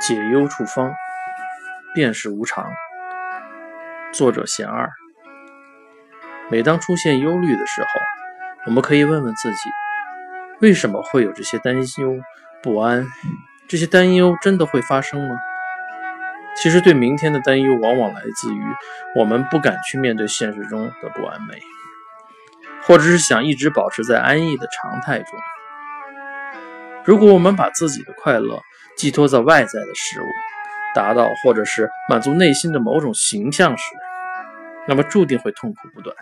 解忧处方，便是无常。作者贤二。每当出现忧虑的时候，我们可以问问自己：为什么会有这些担忧不安？这些担忧真的会发生吗？其实，对明天的担忧往往来自于我们不敢去面对现实中的不完美，或者是想一直保持在安逸的常态中。如果我们把自己的快乐寄托在外在的事物，达到或者是满足内心的某种形象时，那么注定会痛苦不断。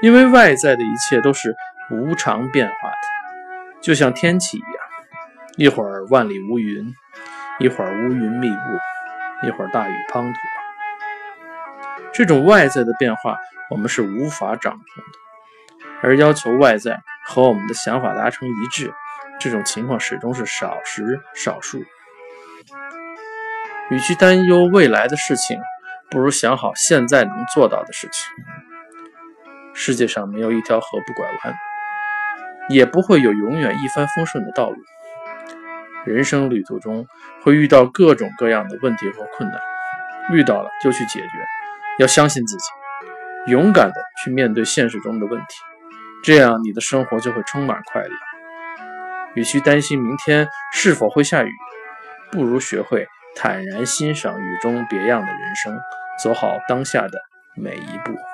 因为外在的一切都是无常变化的，就像天气一样，一会儿万里无云，一会儿乌云密布，一会儿大雨滂沱。这种外在的变化，我们是无法掌控的，而要求外在和我们的想法达成一致。这种情况始终是少时少数。与其担忧未来的事情，不如想好现在能做到的事情。世界上没有一条河不拐弯，也不会有永远一帆风顺的道路。人生旅途中会遇到各种各样的问题和困难，遇到了就去解决，要相信自己，勇敢的去面对现实中的问题，这样你的生活就会充满快乐。与其担心明天是否会下雨，不如学会坦然欣赏雨中别样的人生，走好当下的每一步。